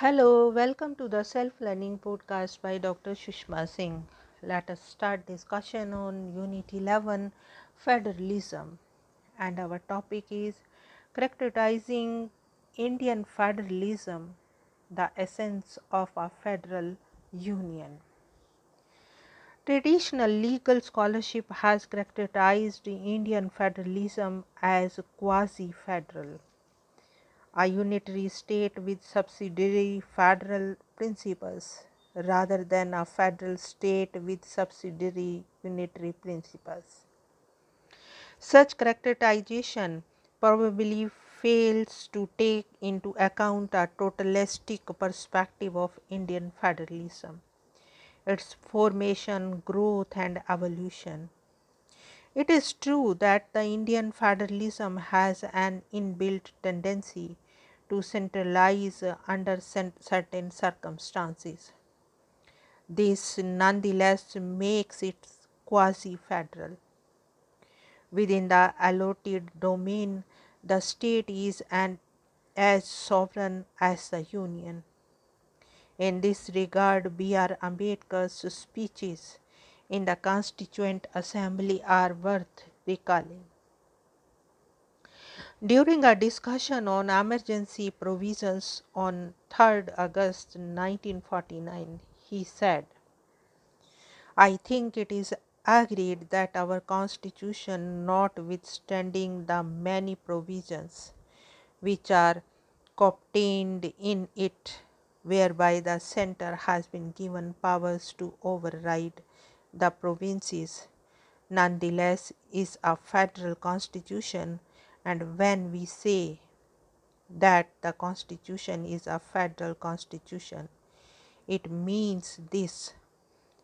Hello, welcome to the self learning podcast by Dr. Sushma Singh. Let us start discussion on Unit 11 Federalism and our topic is characterizing Indian federalism, the essence of a federal union. Traditional legal scholarship has characterized Indian federalism as quasi federal a unitary state with subsidiary federal principles rather than a federal state with subsidiary unitary principles. Such characterization probably fails to take into account a totalistic perspective of Indian federalism, its formation, growth, and evolution. It is true that the Indian federalism has an inbuilt tendency to centralize under certain circumstances. This nonetheless makes it quasi federal. Within the allotted domain, the state is an, as sovereign as the union. In this regard, B.R. Ambedkar's speeches in the Constituent Assembly are worth recalling. During a discussion on emergency provisions on 3rd August 1949, he said, I think it is agreed that our constitution, notwithstanding the many provisions which are contained in it, whereby the center has been given powers to override the provinces, nonetheless is a federal constitution and when we say that the constitution is a federal constitution, it means this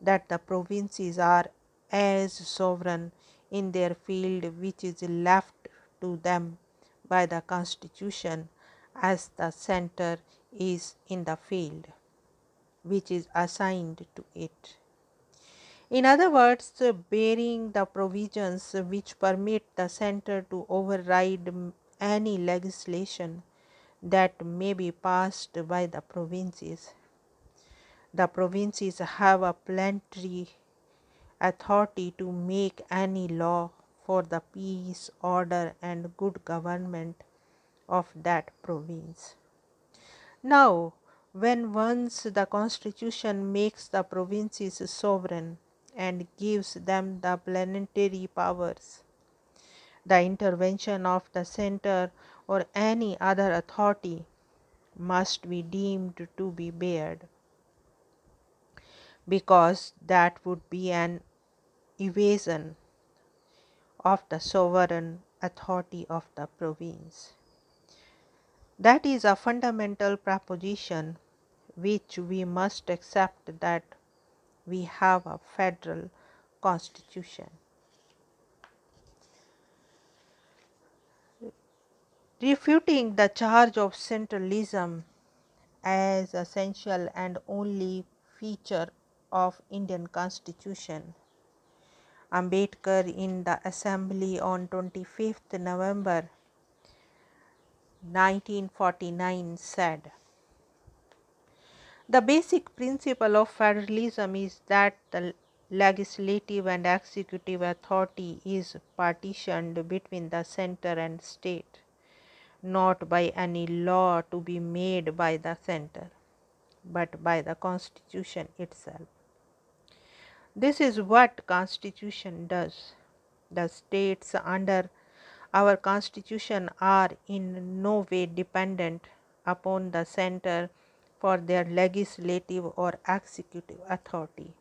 that the provinces are as sovereign in their field which is left to them by the constitution as the center is in the field which is assigned to it. In other words, bearing the provisions which permit the center to override any legislation that may be passed by the provinces. The provinces have a plenary authority to make any law for the peace, order, and good government of that province. Now, when once the constitution makes the provinces sovereign, and gives them the planetary powers. The intervention of the center or any other authority must be deemed to be barred because that would be an evasion of the sovereign authority of the province. That is a fundamental proposition which we must accept that we have a federal constitution. Refuting the charge of centralism as essential and only feature of Indian constitution. Ambedkar in the assembly on 25th November 1949 said the basic principle of federalism is that the legislative and executive authority is partitioned between the center and state, not by any law to be made by the center, but by the constitution itself. This is what constitution does. The states under our constitution are in no way dependent upon the center for their legislative or executive authority.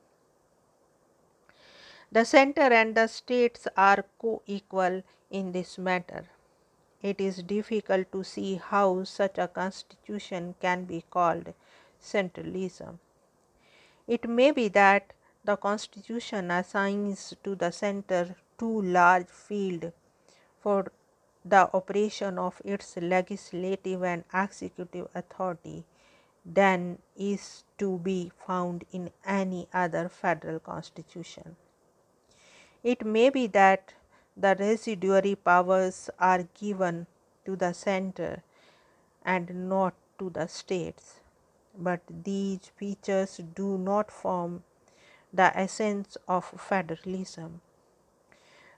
The center and the states are co equal in this matter. It is difficult to see how such a constitution can be called centralism. It may be that the constitution assigns to the center too large field for the operation of its legislative and executive authority than is to be found in any other federal constitution. It may be that the residuary powers are given to the center and not to the states. but these features do not form the essence of federalism.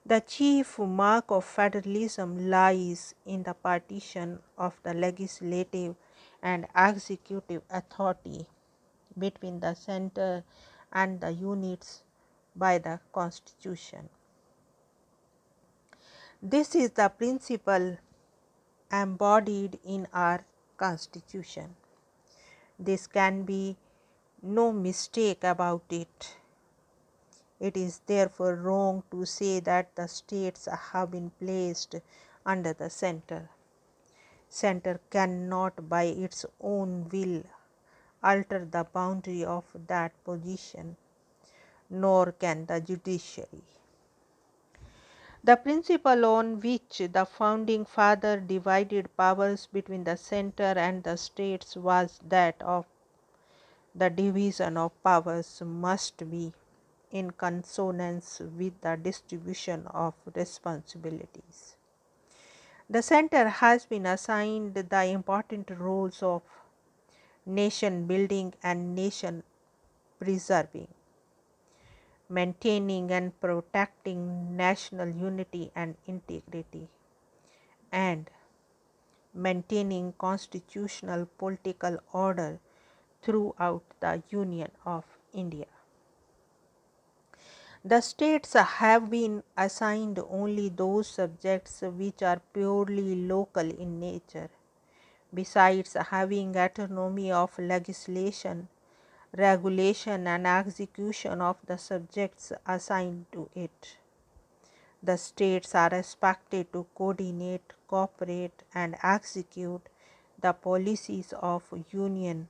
The chief mark of federalism lies in the partition of the legislative and executive authority between the center and the units by the constitution. This is the principle embodied in our constitution. This can be no mistake about it. It is therefore wrong to say that the states have been placed under the center. Center cannot by its own will alter the boundary of that position, nor can the judiciary. The principle on which the founding father divided powers between the center and the states was that of the division of powers must be in consonance with the distribution of responsibilities. The center has been assigned the important roles of nation building and nation preserving maintaining and protecting national unity and integrity, and maintaining constitutional political order throughout the Union of India. The states have been assigned only those subjects which are purely local in nature. Besides having autonomy of legislation, regulation and execution of the subjects assigned to it. The states are expected to coordinate, cooperate and execute the policies of union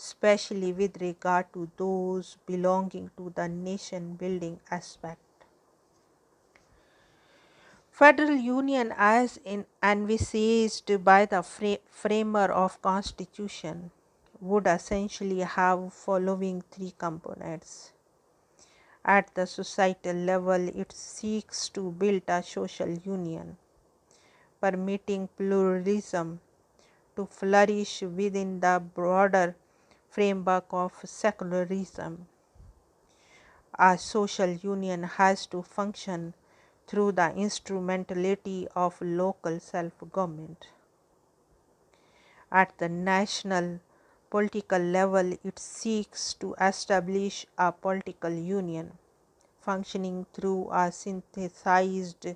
especially with regard to those belonging to the nation building aspect. Federal Union as envisaged by the framer of constitution would essentially have following three components. At the societal level, it seeks to build a social union, permitting pluralism to flourish within the broader framework of secularism. A social union has to function through the instrumentality of local self government. At the national political level, it seeks to establish a political union functioning through a synthesized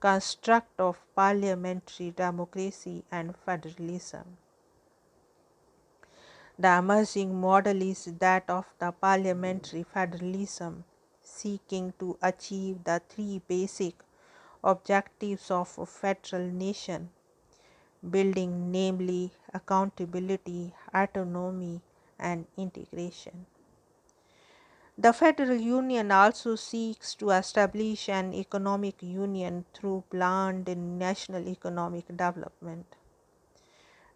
construct of parliamentary democracy and federalism. The emerging model is that of the parliamentary federalism, seeking to achieve the three basic objectives of a federal nation building, namely accountability, autonomy, and integration. The Federal Union also seeks to establish an economic union through planned national economic development.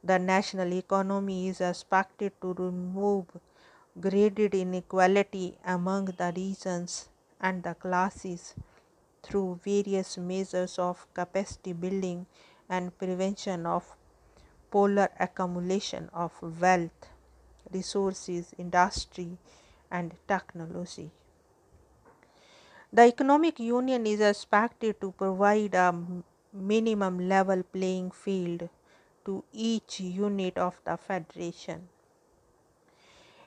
The national economy is expected to remove graded inequality among the regions and the classes through various measures of capacity building and prevention of polar accumulation of wealth, resources, industry, and technology. The economic union is expected to provide a minimum level playing field to each unit of the federation.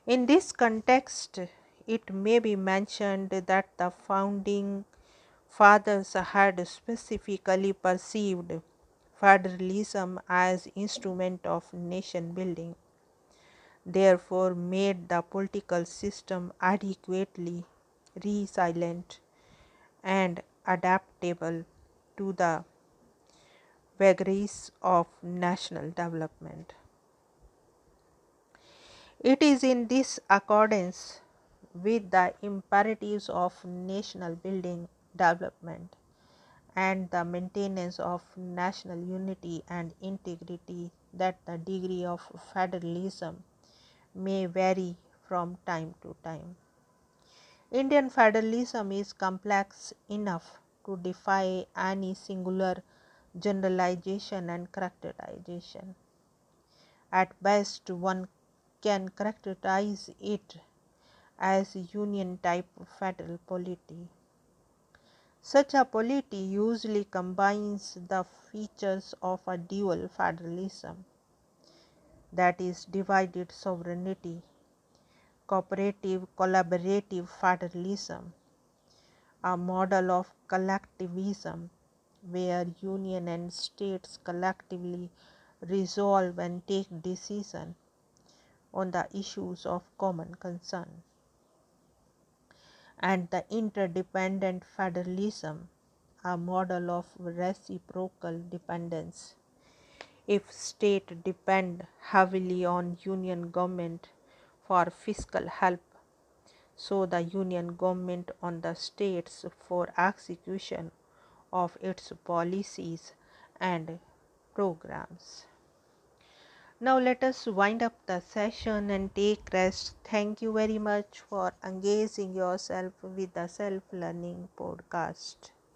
In this context, it may be mentioned that the founding fathers had specifically perceived federalism as instrument of nation building therefore made the political system adequately resilient and adaptable to the vagaries of national development. It is in this accordance with the imperatives of national building development and the maintenance of national unity and integrity that the degree of federalism may vary from time to time. Indian federalism is complex enough to defy any singular generalization and characterization. At best, one can characterize it as union type federal polity. Such a polity usually combines the features of a dual federalism that is divided sovereignty, cooperative collaborative federalism, a model of collectivism where union and states collectively resolve and take decision on the issues of common concern. And the interdependent federalism a model of reciprocal dependence. If state depend heavily on union government for fiscal help so the union government on the states for execution of its policies and programs. Now let us wind up the session and take rest. Thank you very much for engaging yourself with the self learning podcast.